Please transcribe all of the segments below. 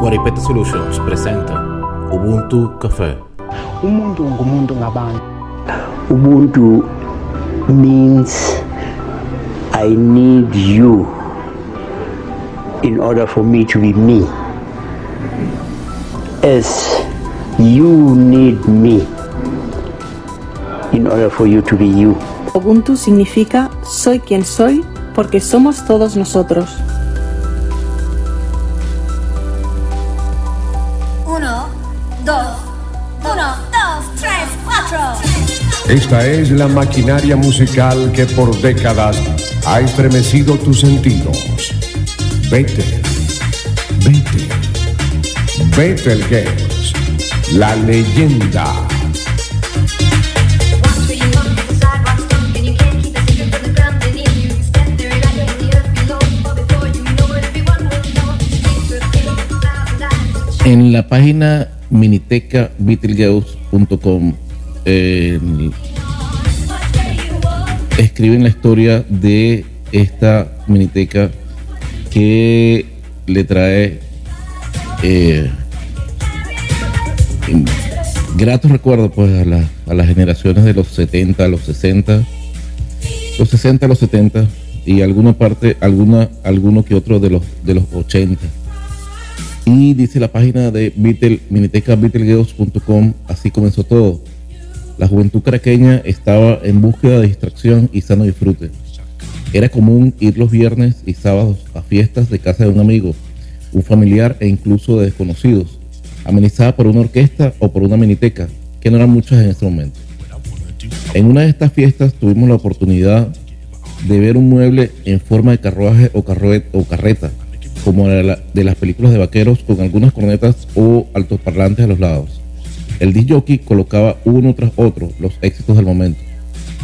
Guaripeta Solutions presenta Ubuntu Café. umuntu ngumuntu ngabantu Ubuntu means I need you in order for me to be me. As you need me in order for you to be you. Ubuntu significa soy quien soy porque somos todos nosotros. Uno, dos, uno, dos, tres, cuatro. Esta es la maquinaria musical que por décadas ha estremecido tus sentidos. Vete, vete, vete el Games, la leyenda. En la página miniteca beetlegeus.com eh, escriben la historia de esta miniteca que le trae eh, gratos recuerdos pues a, la- a las generaciones de los 70, los 60, los 60, los 70 y alguna parte, alguna, alguno que otro de los de los 80. Y dice la página de Beatle, así comenzó todo. La juventud caraqueña estaba en búsqueda de distracción y sano disfrute. Era común ir los viernes y sábados a fiestas de casa de un amigo, un familiar e incluso de desconocidos, amenizada por una orquesta o por una miniteca, que no eran muchas en ese momento. En una de estas fiestas tuvimos la oportunidad de ver un mueble en forma de carruaje o, o carreta, como la- de las películas de vaqueros con algunas cornetas o altoparlantes a los lados. El colocaba uno tras otro los éxitos del momento.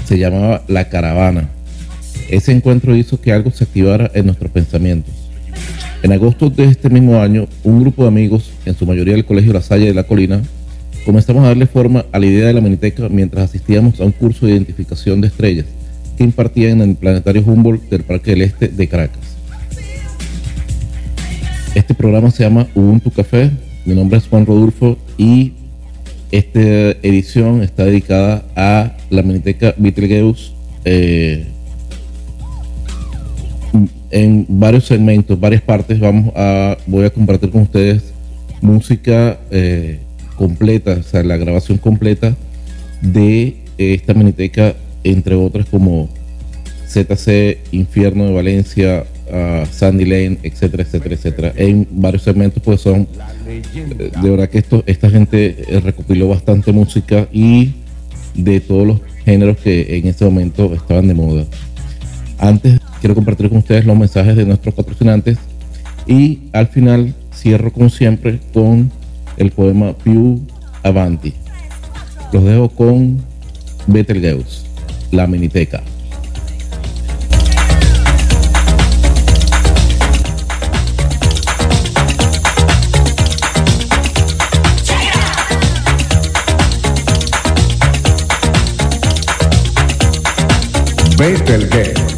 Se llamaba La Caravana. Ese encuentro hizo que algo se activara en nuestros pensamientos. En agosto de este mismo año, un grupo de amigos, en su mayoría del Colegio La Salle de la Colina, comenzamos a darle forma a la idea de la Miniteca mientras asistíamos a un curso de identificación de estrellas que impartían en el Planetario Humboldt del Parque del Este de Caracas. Este programa se llama Ubuntu Café. Mi nombre es Juan Rodulfo y esta edición está dedicada a la Miniteca Beetlegeus eh, en varios segmentos, varias partes. Vamos a, voy a compartir con ustedes música eh, completa, o sea, la grabación completa de esta Miniteca, entre otras como ZC, Infierno de Valencia, ah, Sandy Lane, etcétera, etcétera, etcétera. En varios segmentos, pues son eh, de verdad que esto, esta gente eh, recopiló bastante música y de todos los géneros que en ese momento estaban de moda. Antes quiero compartir con ustedes los mensajes de nuestros patrocinantes y al final cierro como siempre con el poema Più Avanti. Los dejo con Betelgeuse, la miniteca. Vete el Games.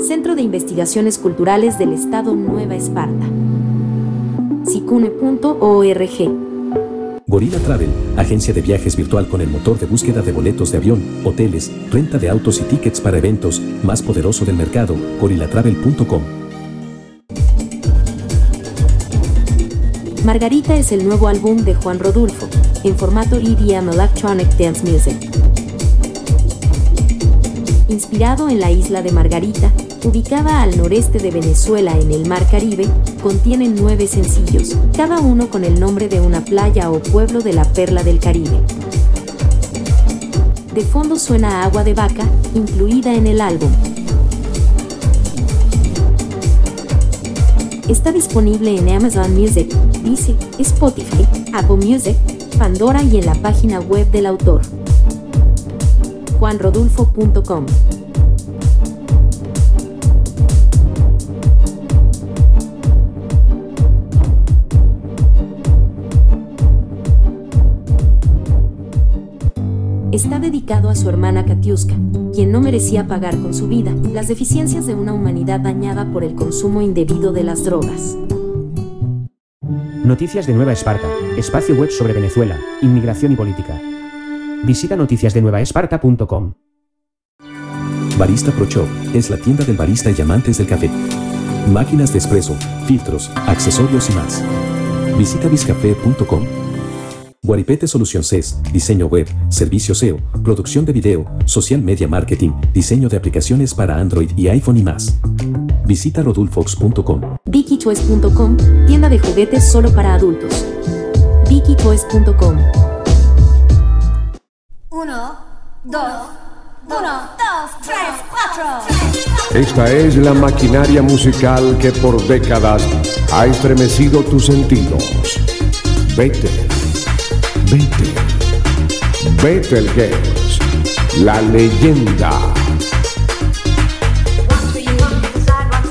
Centro de Investigaciones Culturales del Estado Nueva Esparta. sicune.org. Gorilla Travel, agencia de viajes virtual con el motor de búsqueda de boletos de avión, hoteles, renta de autos y tickets para eventos, más poderoso del mercado, gorillatravel.com. Margarita es el nuevo álbum de Juan Rodulfo, en formato EDM Electronic Dance Music. Inspirado en la isla de Margarita, ubicada al noreste de Venezuela en el Mar Caribe, contiene nueve sencillos, cada uno con el nombre de una playa o pueblo de la perla del Caribe. De fondo suena Agua de Vaca, incluida en el álbum. Está disponible en Amazon Music, Deezer, Spotify, Apple Music, Pandora y en la página web del autor. juanrodulfo.com Está dedicado a su hermana Katiuska, quien no merecía pagar con su vida las deficiencias de una humanidad dañada por el consumo indebido de las drogas. Noticias de Nueva Esparta, espacio web sobre Venezuela, inmigración y política. Visita noticiasdenuevaesparta.com. Barista Pro Shop es la tienda del barista y amantes del café. Máquinas de espresso, filtros, accesorios y más. Visita biscafé.com. Guaripete Solución CES, diseño web, servicio SEO, producción de video, social media marketing, diseño de aplicaciones para Android y iPhone y más. Visita rodulfox.com. VickyToys.com, tienda de juguetes solo para adultos. VickyToys.com. Uno, dos, uno, dos, tres, cuatro. Esta es la maquinaria musical que por décadas ha estremecido tus sentidos. Vete, vete, Betelgeuse, la leyenda. One for you, one for the sidewalk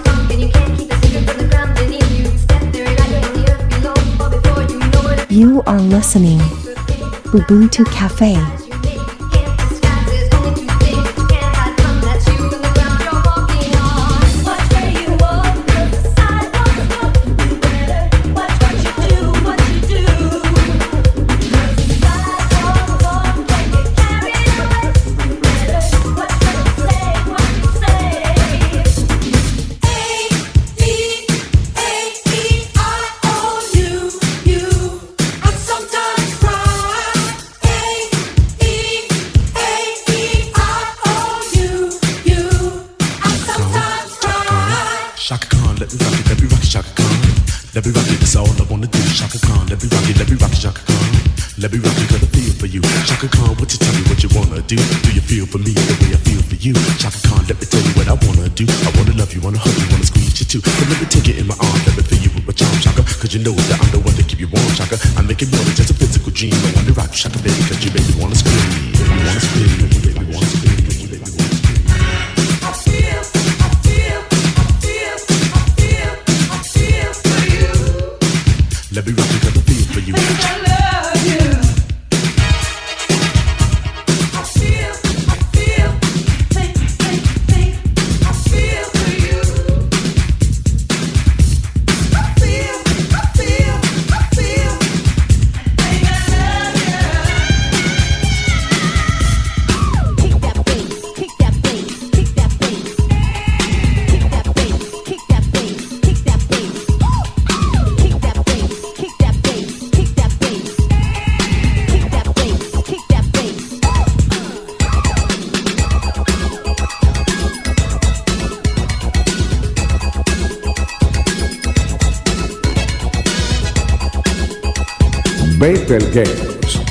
Betelgeuse,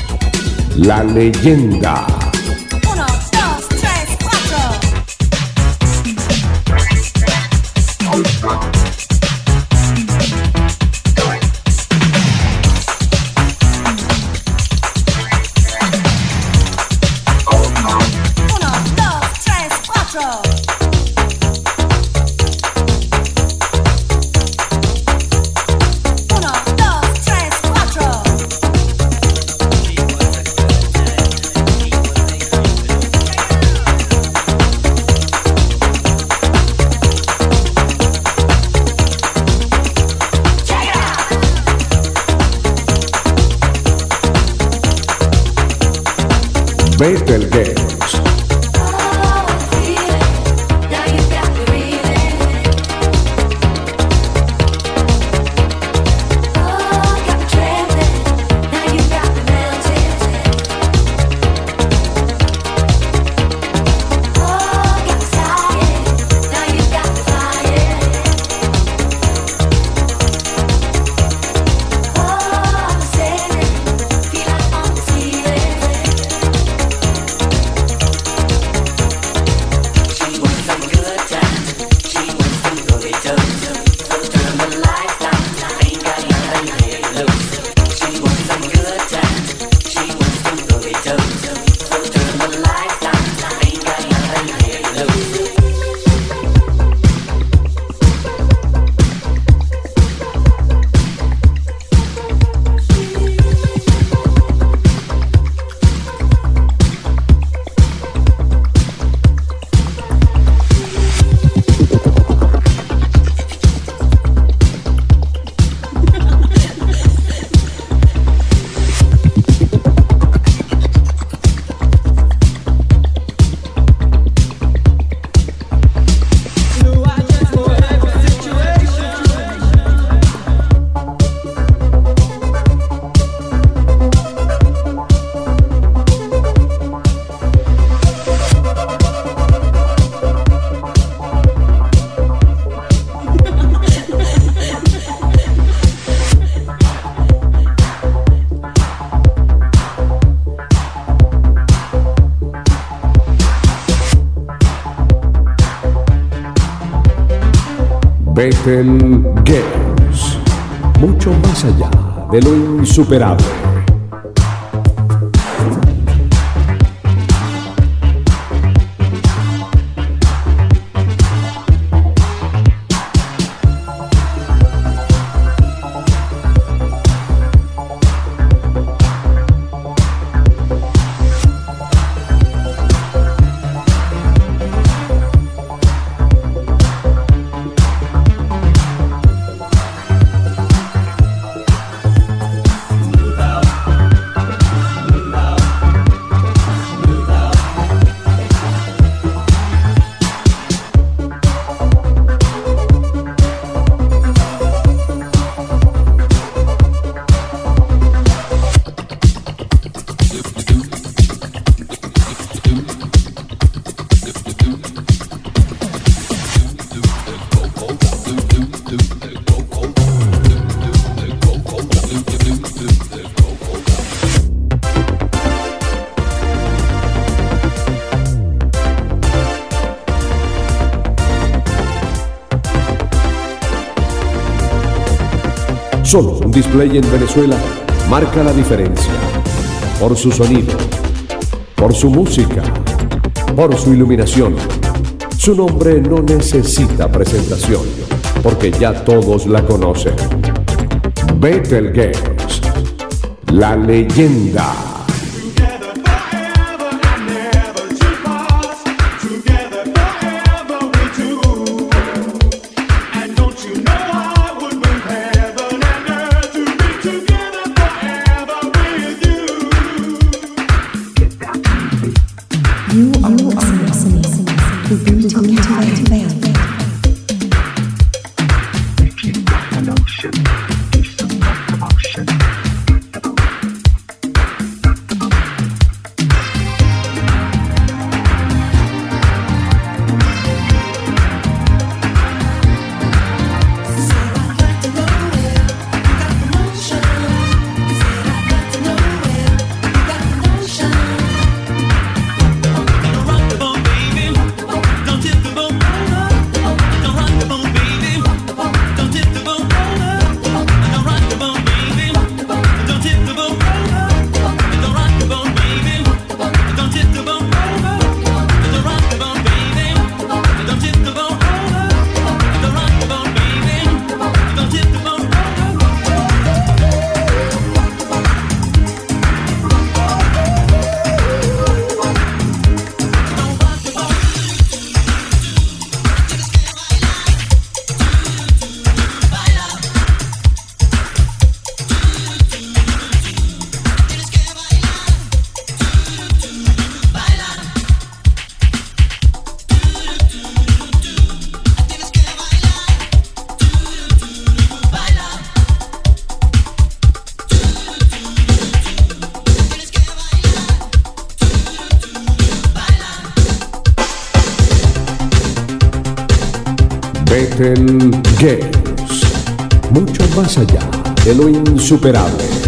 la leyenda. Betelgeuse. Mucho más allá de lo insuperable. Un display en Venezuela marca la diferencia. Por su sonido, por su música, por su iluminación. Su nombre no necesita presentación, porque ya todos la conocen. Betelgeuse, la leyenda. Mucho más allá de lo insuperable.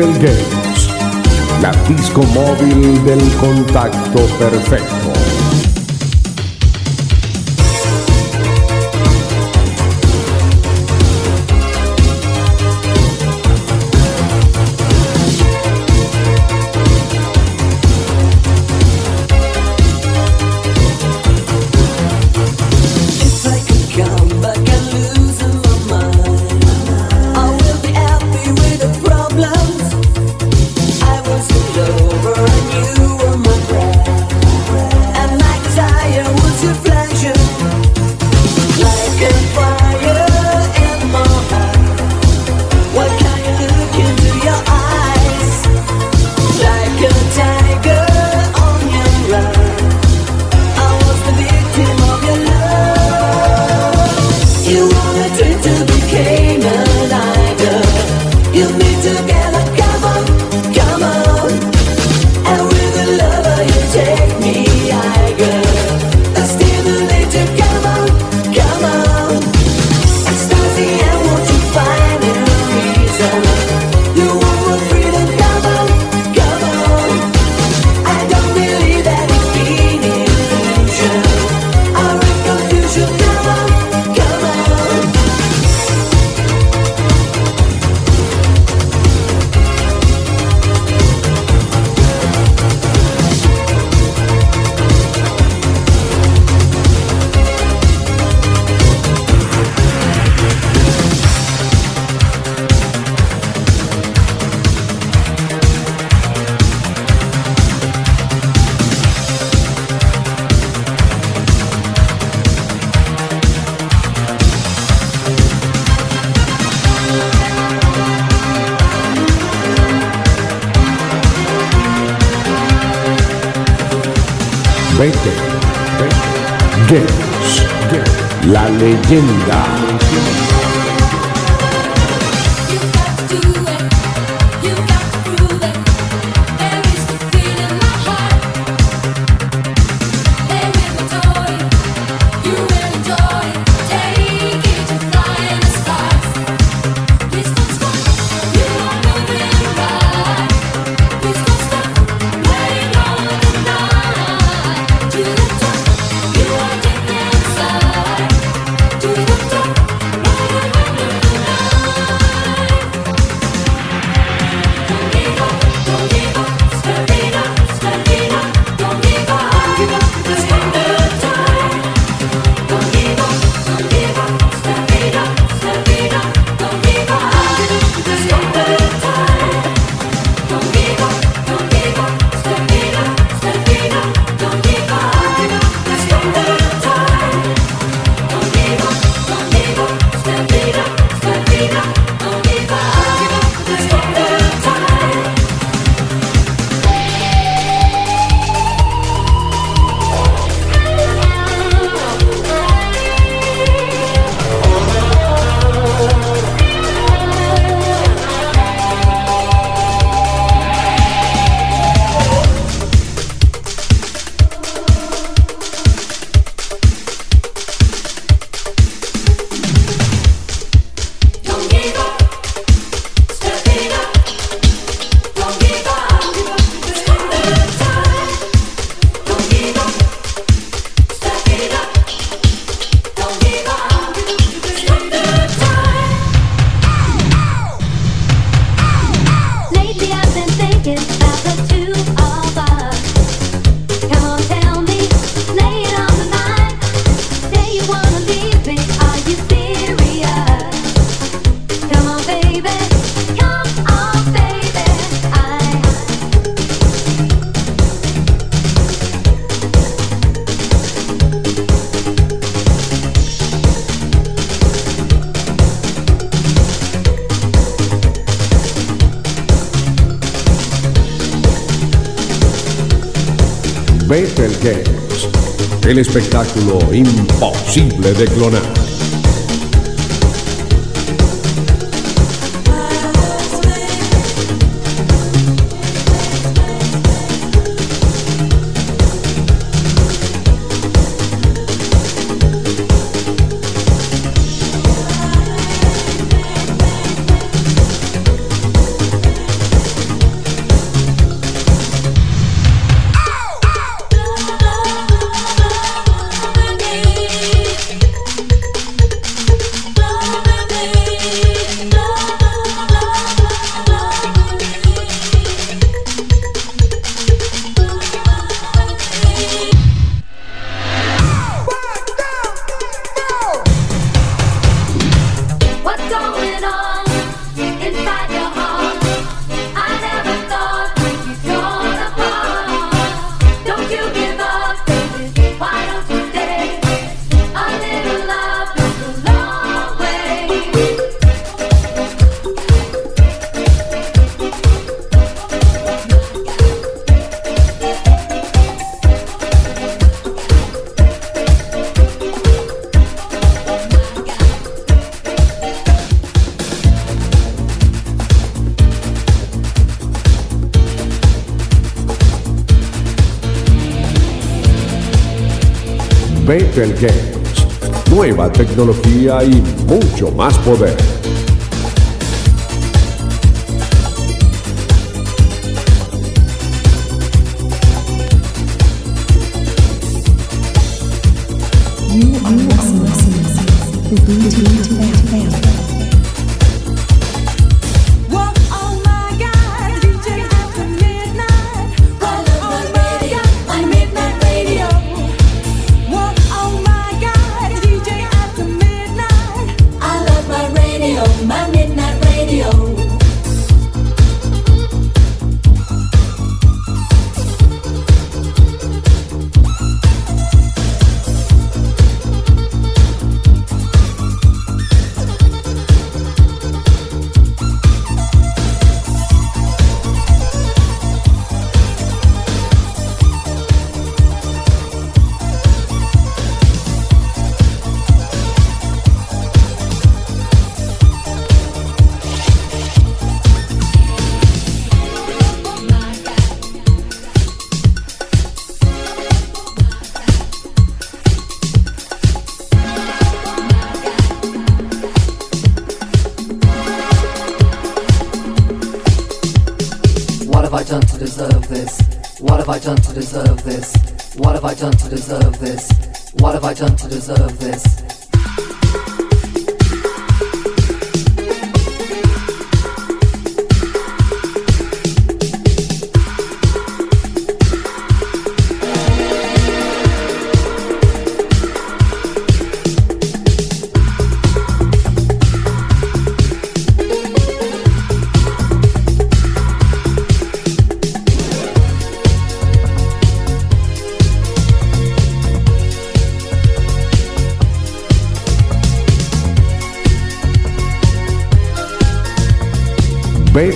Little Games, la disco móvil del contacto perfecto. espectáculo imposible de clonar. Betel Games. Nueva tecnología y mucho más poder.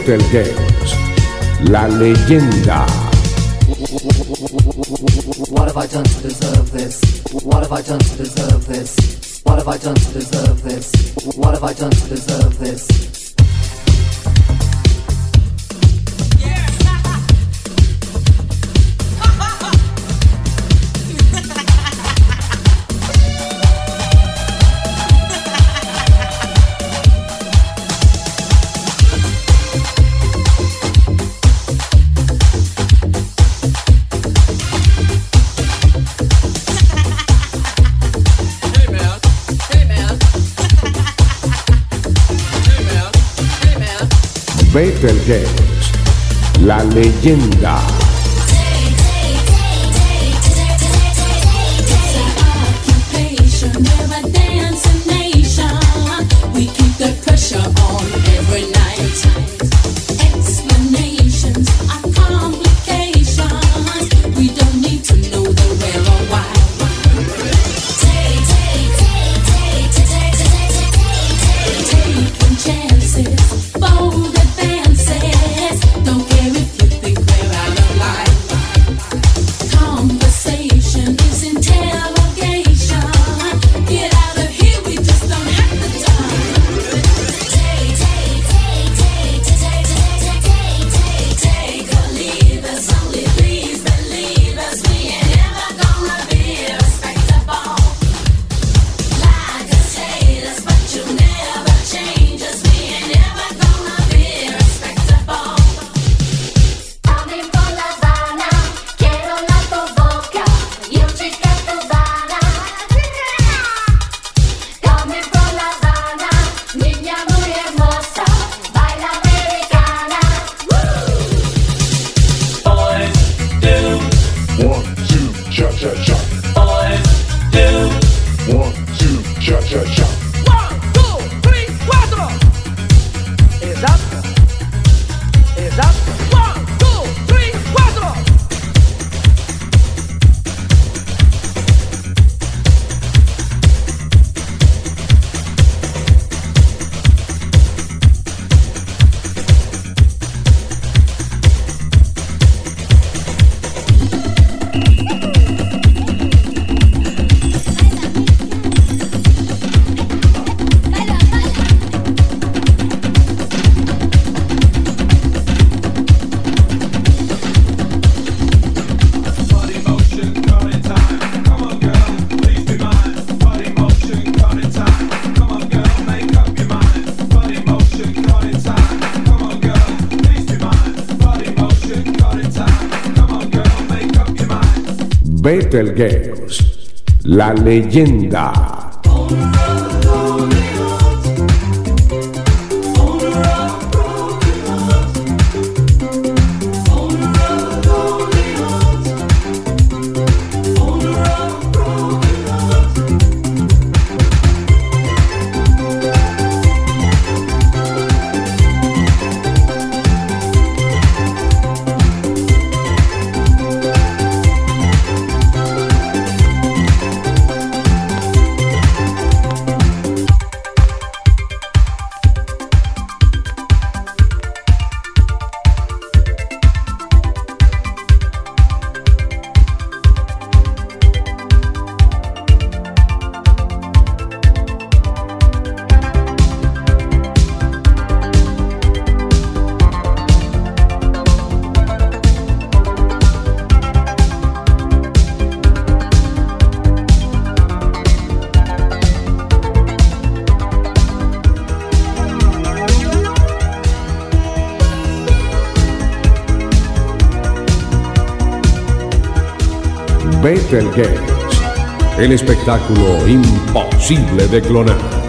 Games. La leyenda. What have I done to deserve this? What have I done to deserve this? What have I done to deserve this? What have I done to deserve this? Betel Games. La leyenda. Betelgeuse, la leyenda. Betelgeuse, el espectáculo imposible de clonar.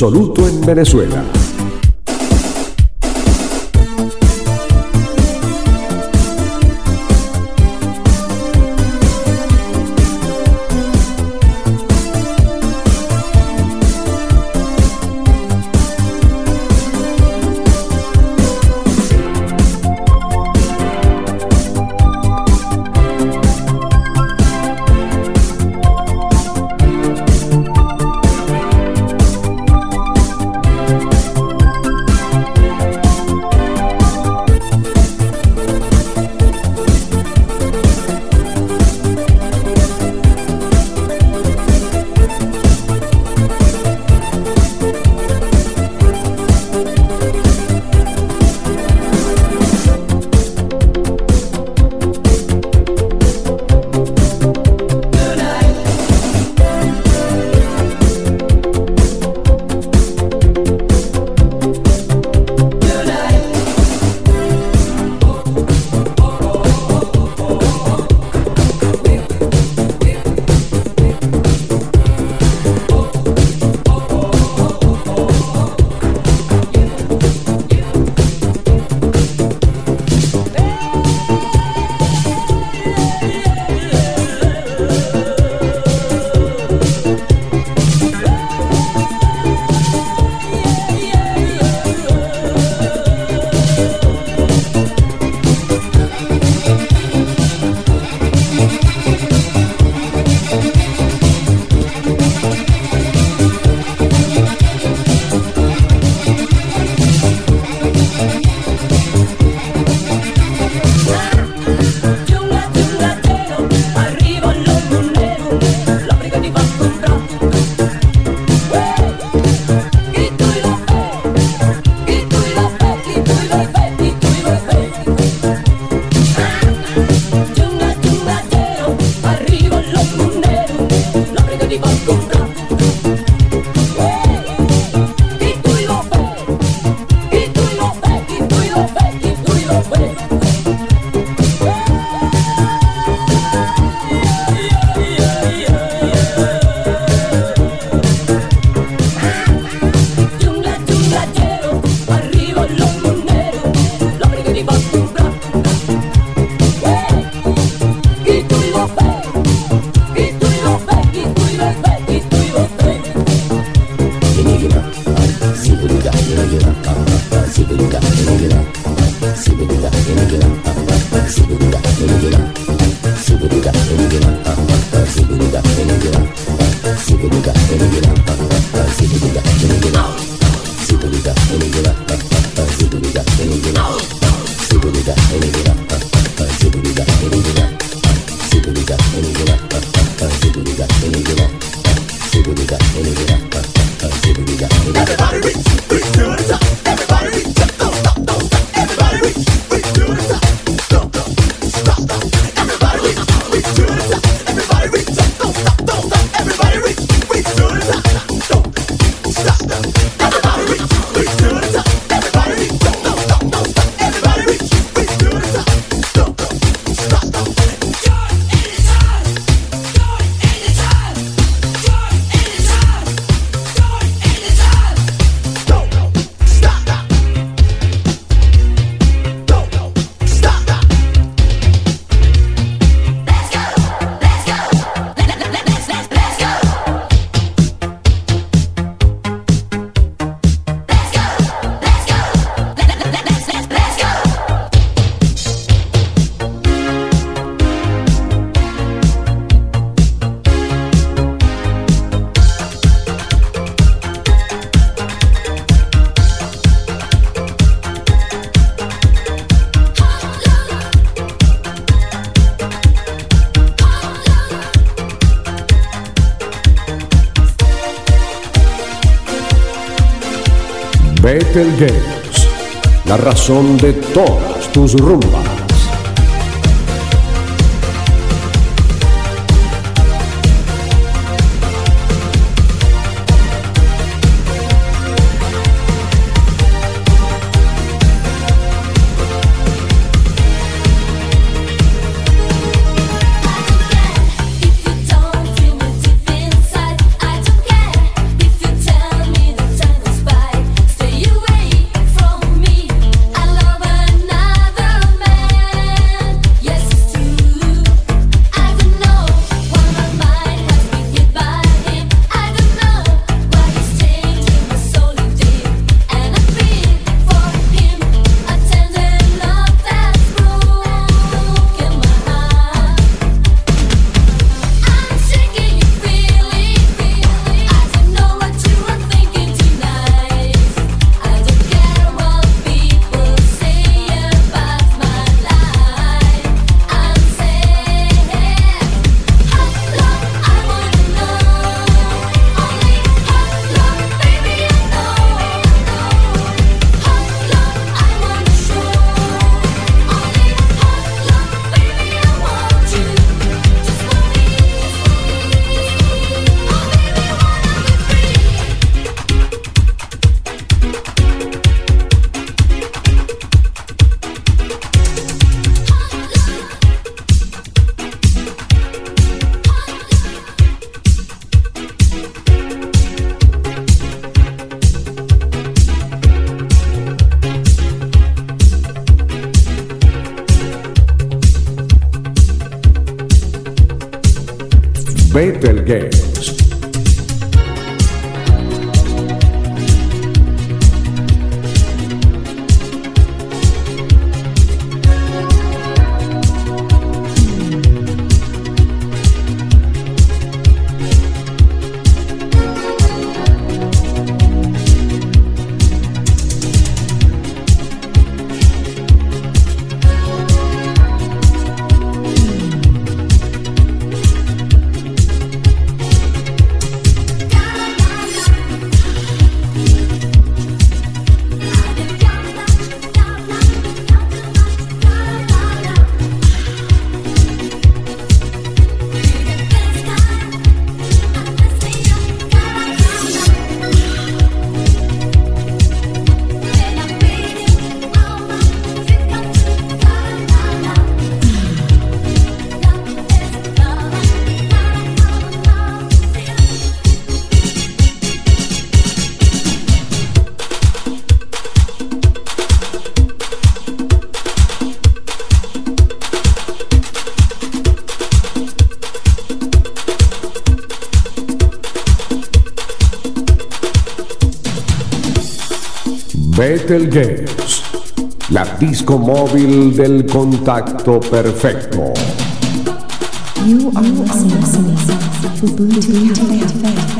Absoluto en Venezuela. Razón de todas tus rumbas. Móvil del contacto perfecto. You are listening to Ubuntu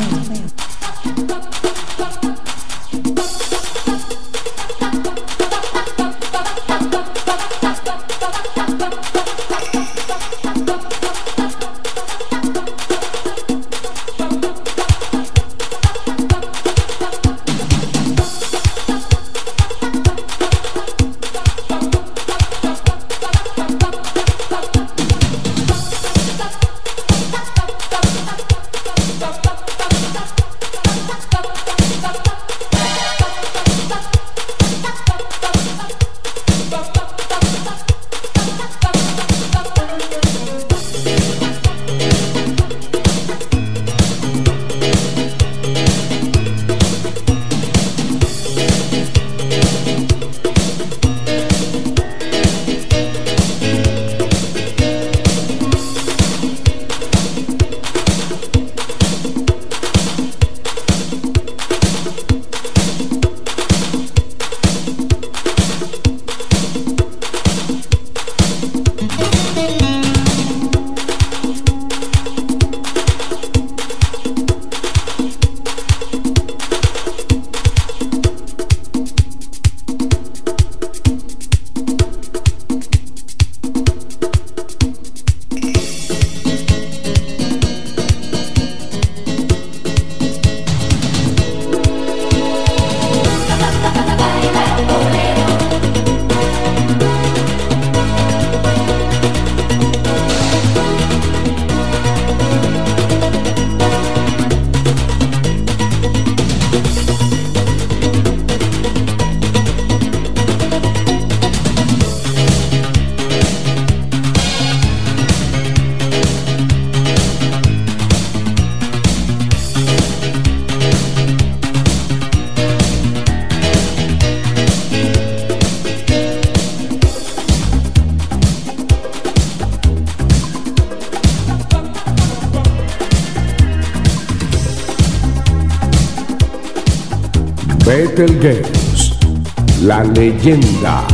Betel Games, la leyenda.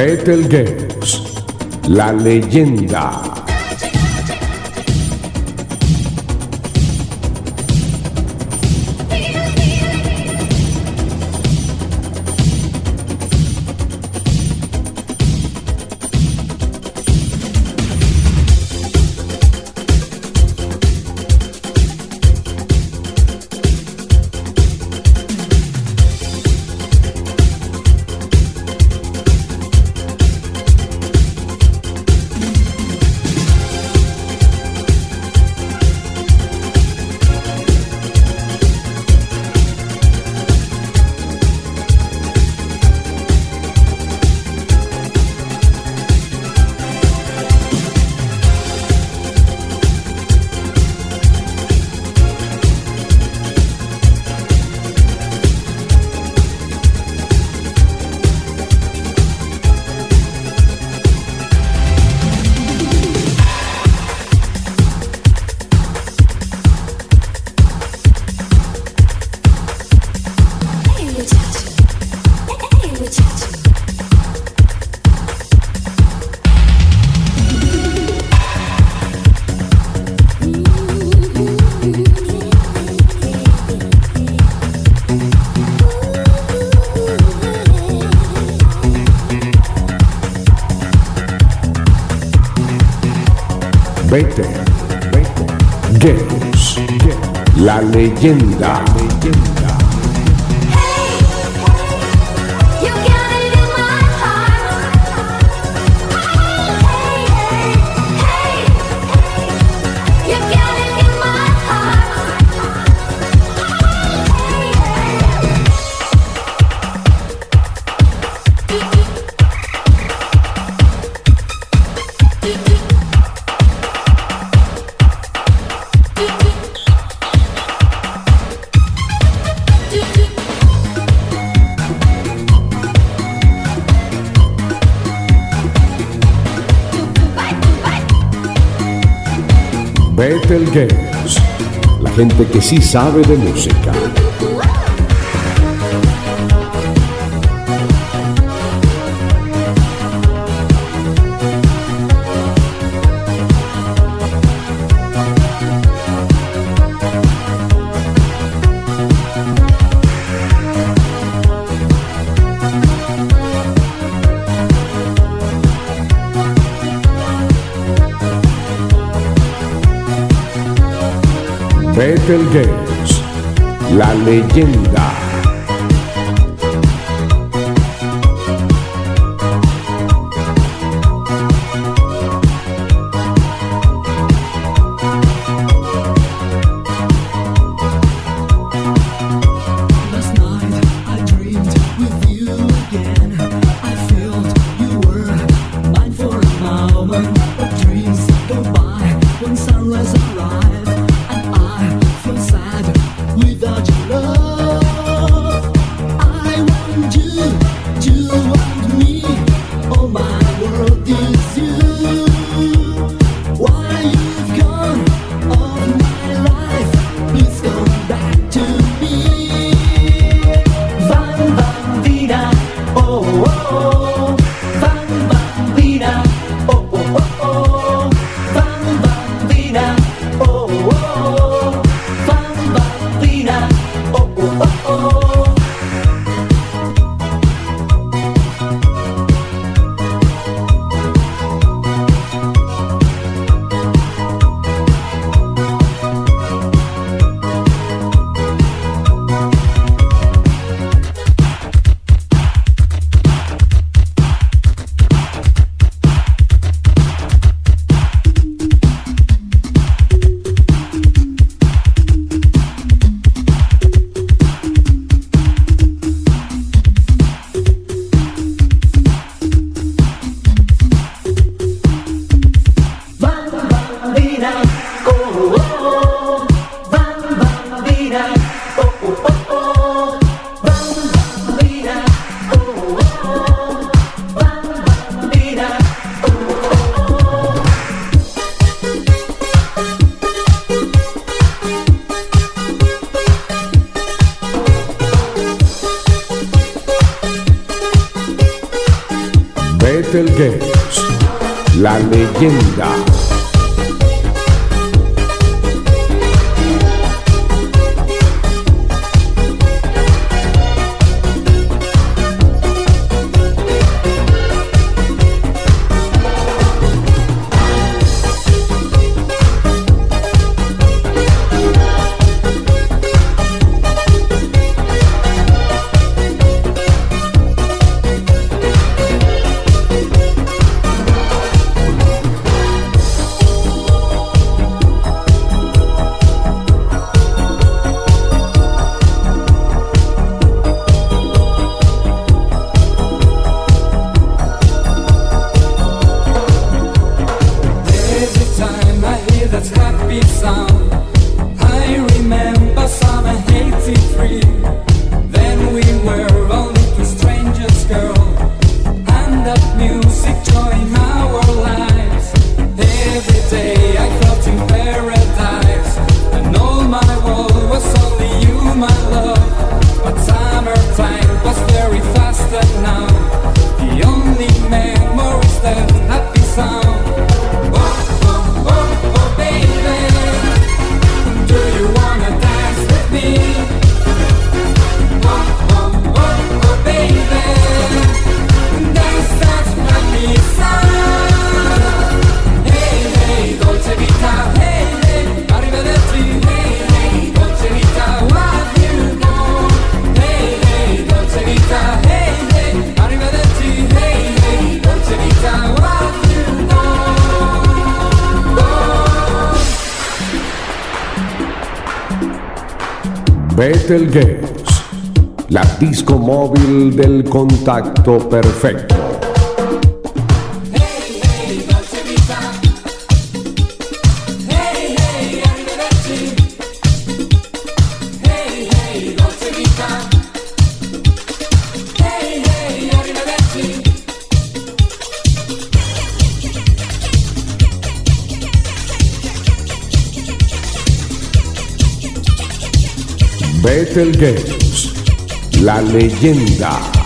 Battle Games, la leyenda. leyenda. gente que sí sabe de música. Ángel Games, la leyenda. Gretel Games, la disco móvil del contacto perfecto. Metal Games, la leyenda.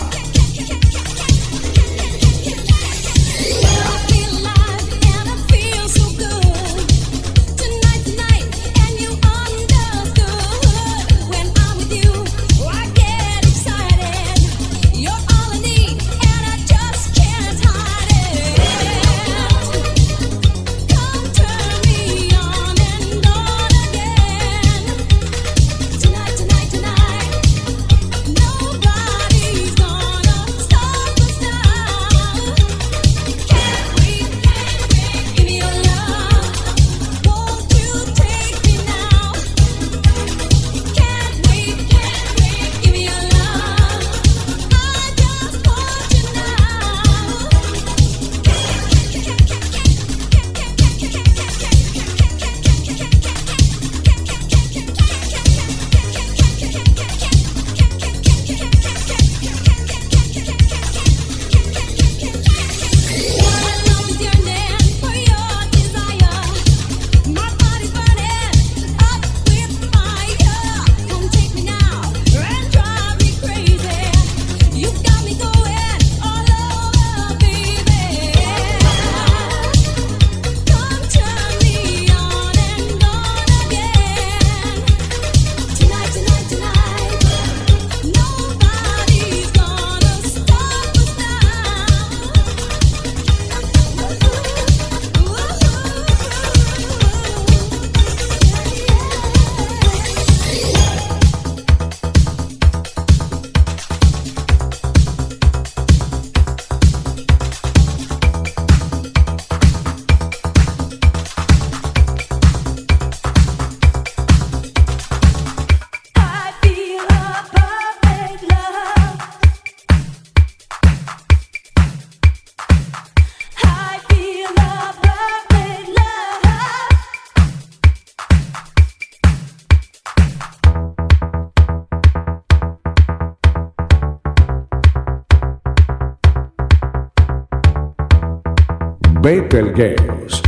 Betelgeuse,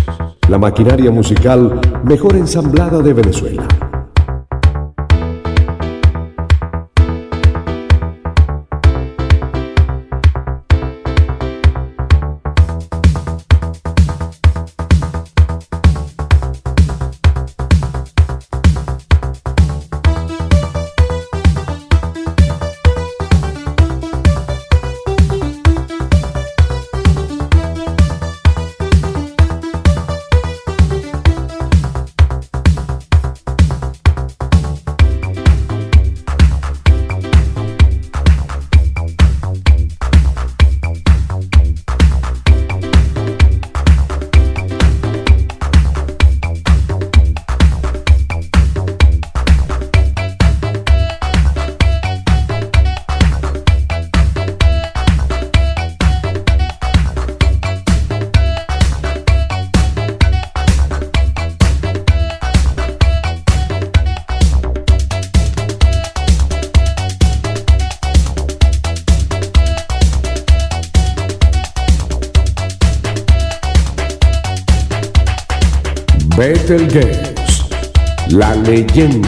la maquinaria musical mejor ensamblada de Venezuela. La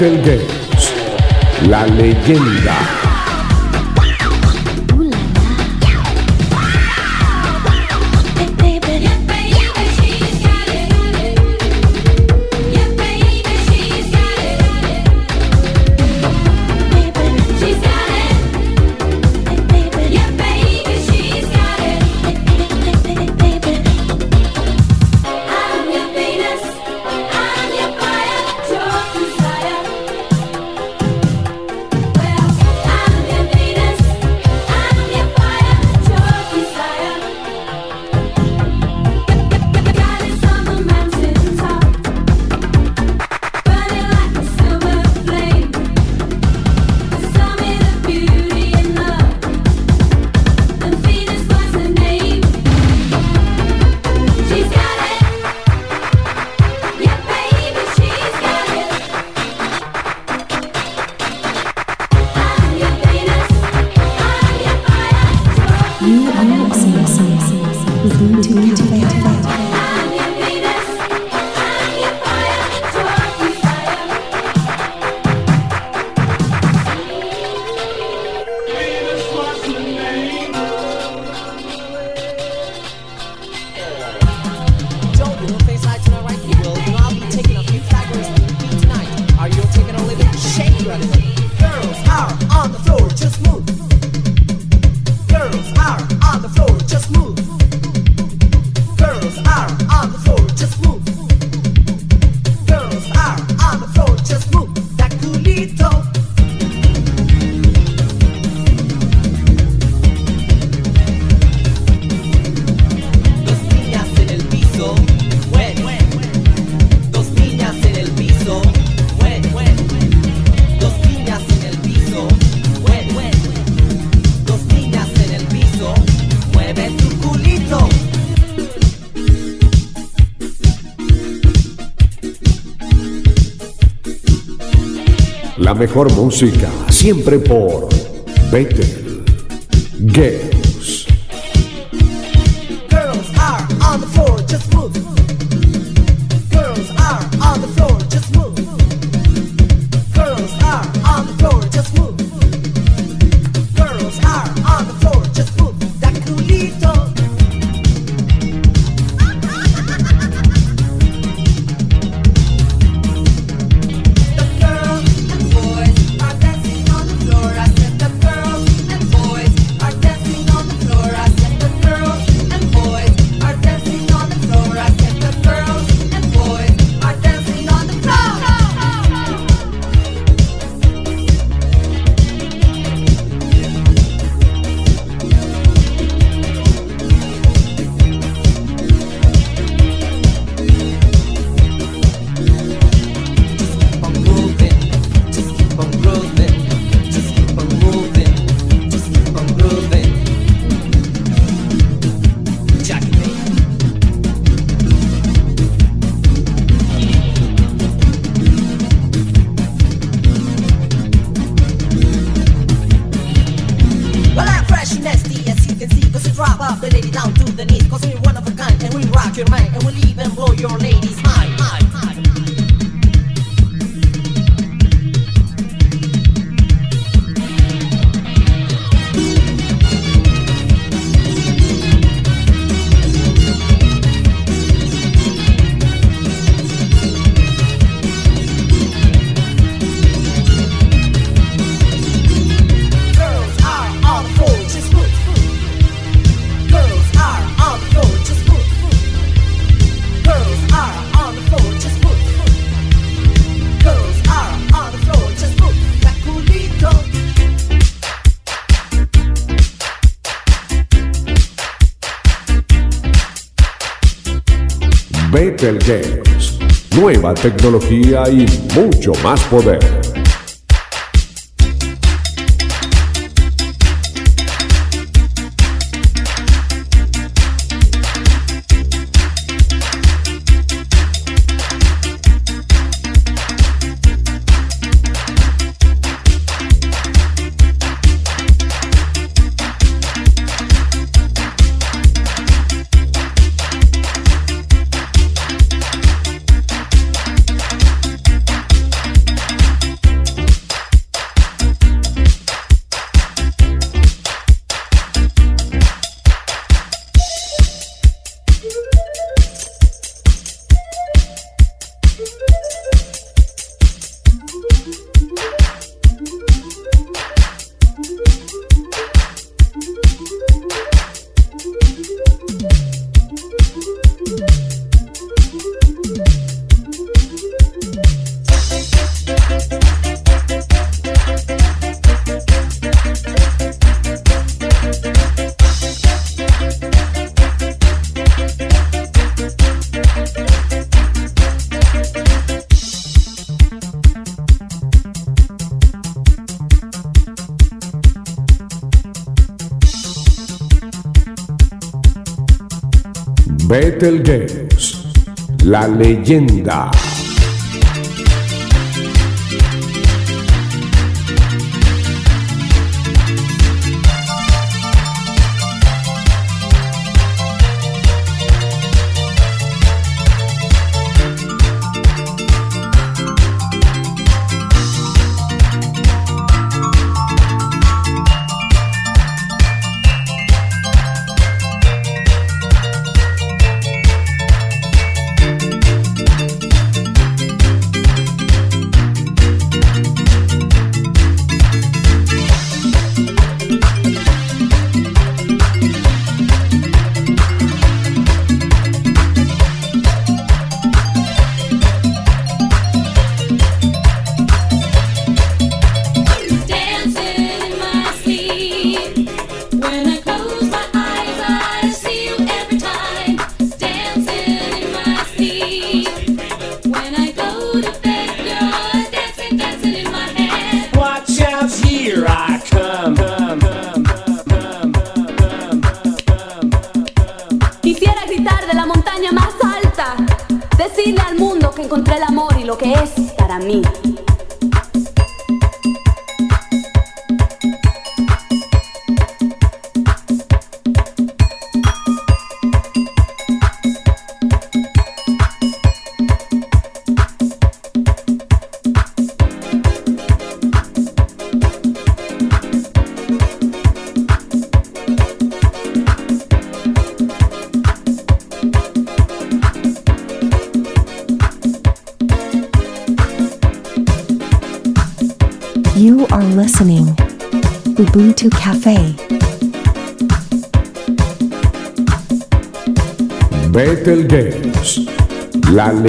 Battle Games, la leyenda. mejor música, siempre por Betel Game. Games. Nueva tecnología y mucho más poder. Leyenda.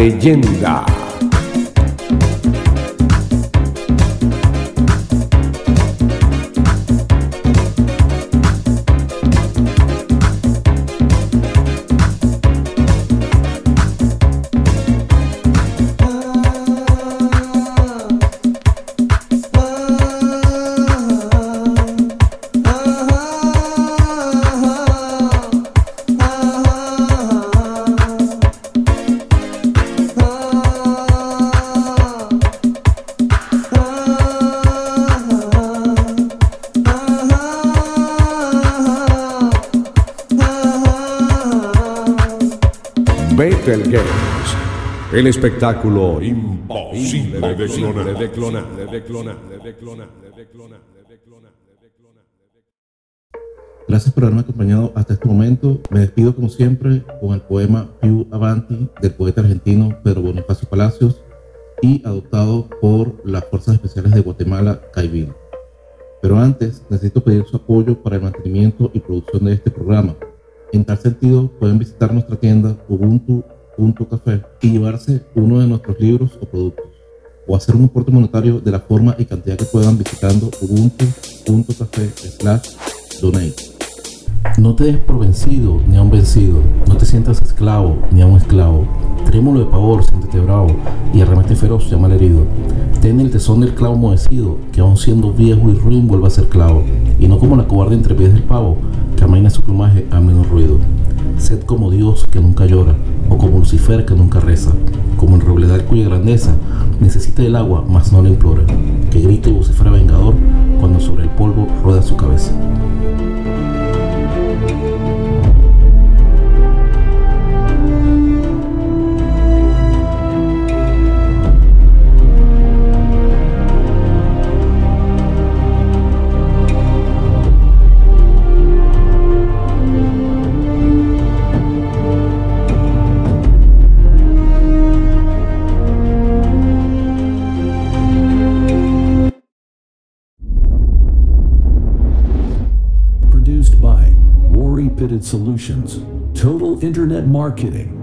Leyenda. El espectáculo imposible de declonar, de declonar, de declonar, de declonar, de declonar. Gracias por haberme acompañado hasta este momento. Me despido como siempre con el poema Più Avanti del poeta argentino Pedro Bonifacio Palacios y adoptado por las Fuerzas Especiales de Guatemala, Caibil. Pero antes necesito pedir su apoyo para el mantenimiento y producción de este programa. En tal sentido, pueden visitar nuestra tienda ubuntu.café y llevarse uno de nuestros libros o productos, o hacer un aporte monetario de la forma y cantidad que puedan visitando ubuntu.café slash donate. No te des por vencido ni a un vencido, no te sientas esclavo ni a un esclavo. Trémulo de pavor, siéntete bravo y arremete feroz, llama al herido. Ten el tesón del clavo moecido, que aun siendo viejo y ruin vuelva a ser clavo, y no como la cobarde entre pies del pavo, que amaina su plumaje a menos ruido. Sed como Dios que nunca llora, o como Lucifer que nunca reza, como el robledal cuya grandeza necesita el agua, mas no la implora, que grite y vocifera vengador cuando sobre el polvo rueda su cabeza. outfitted solutions, total internet marketing,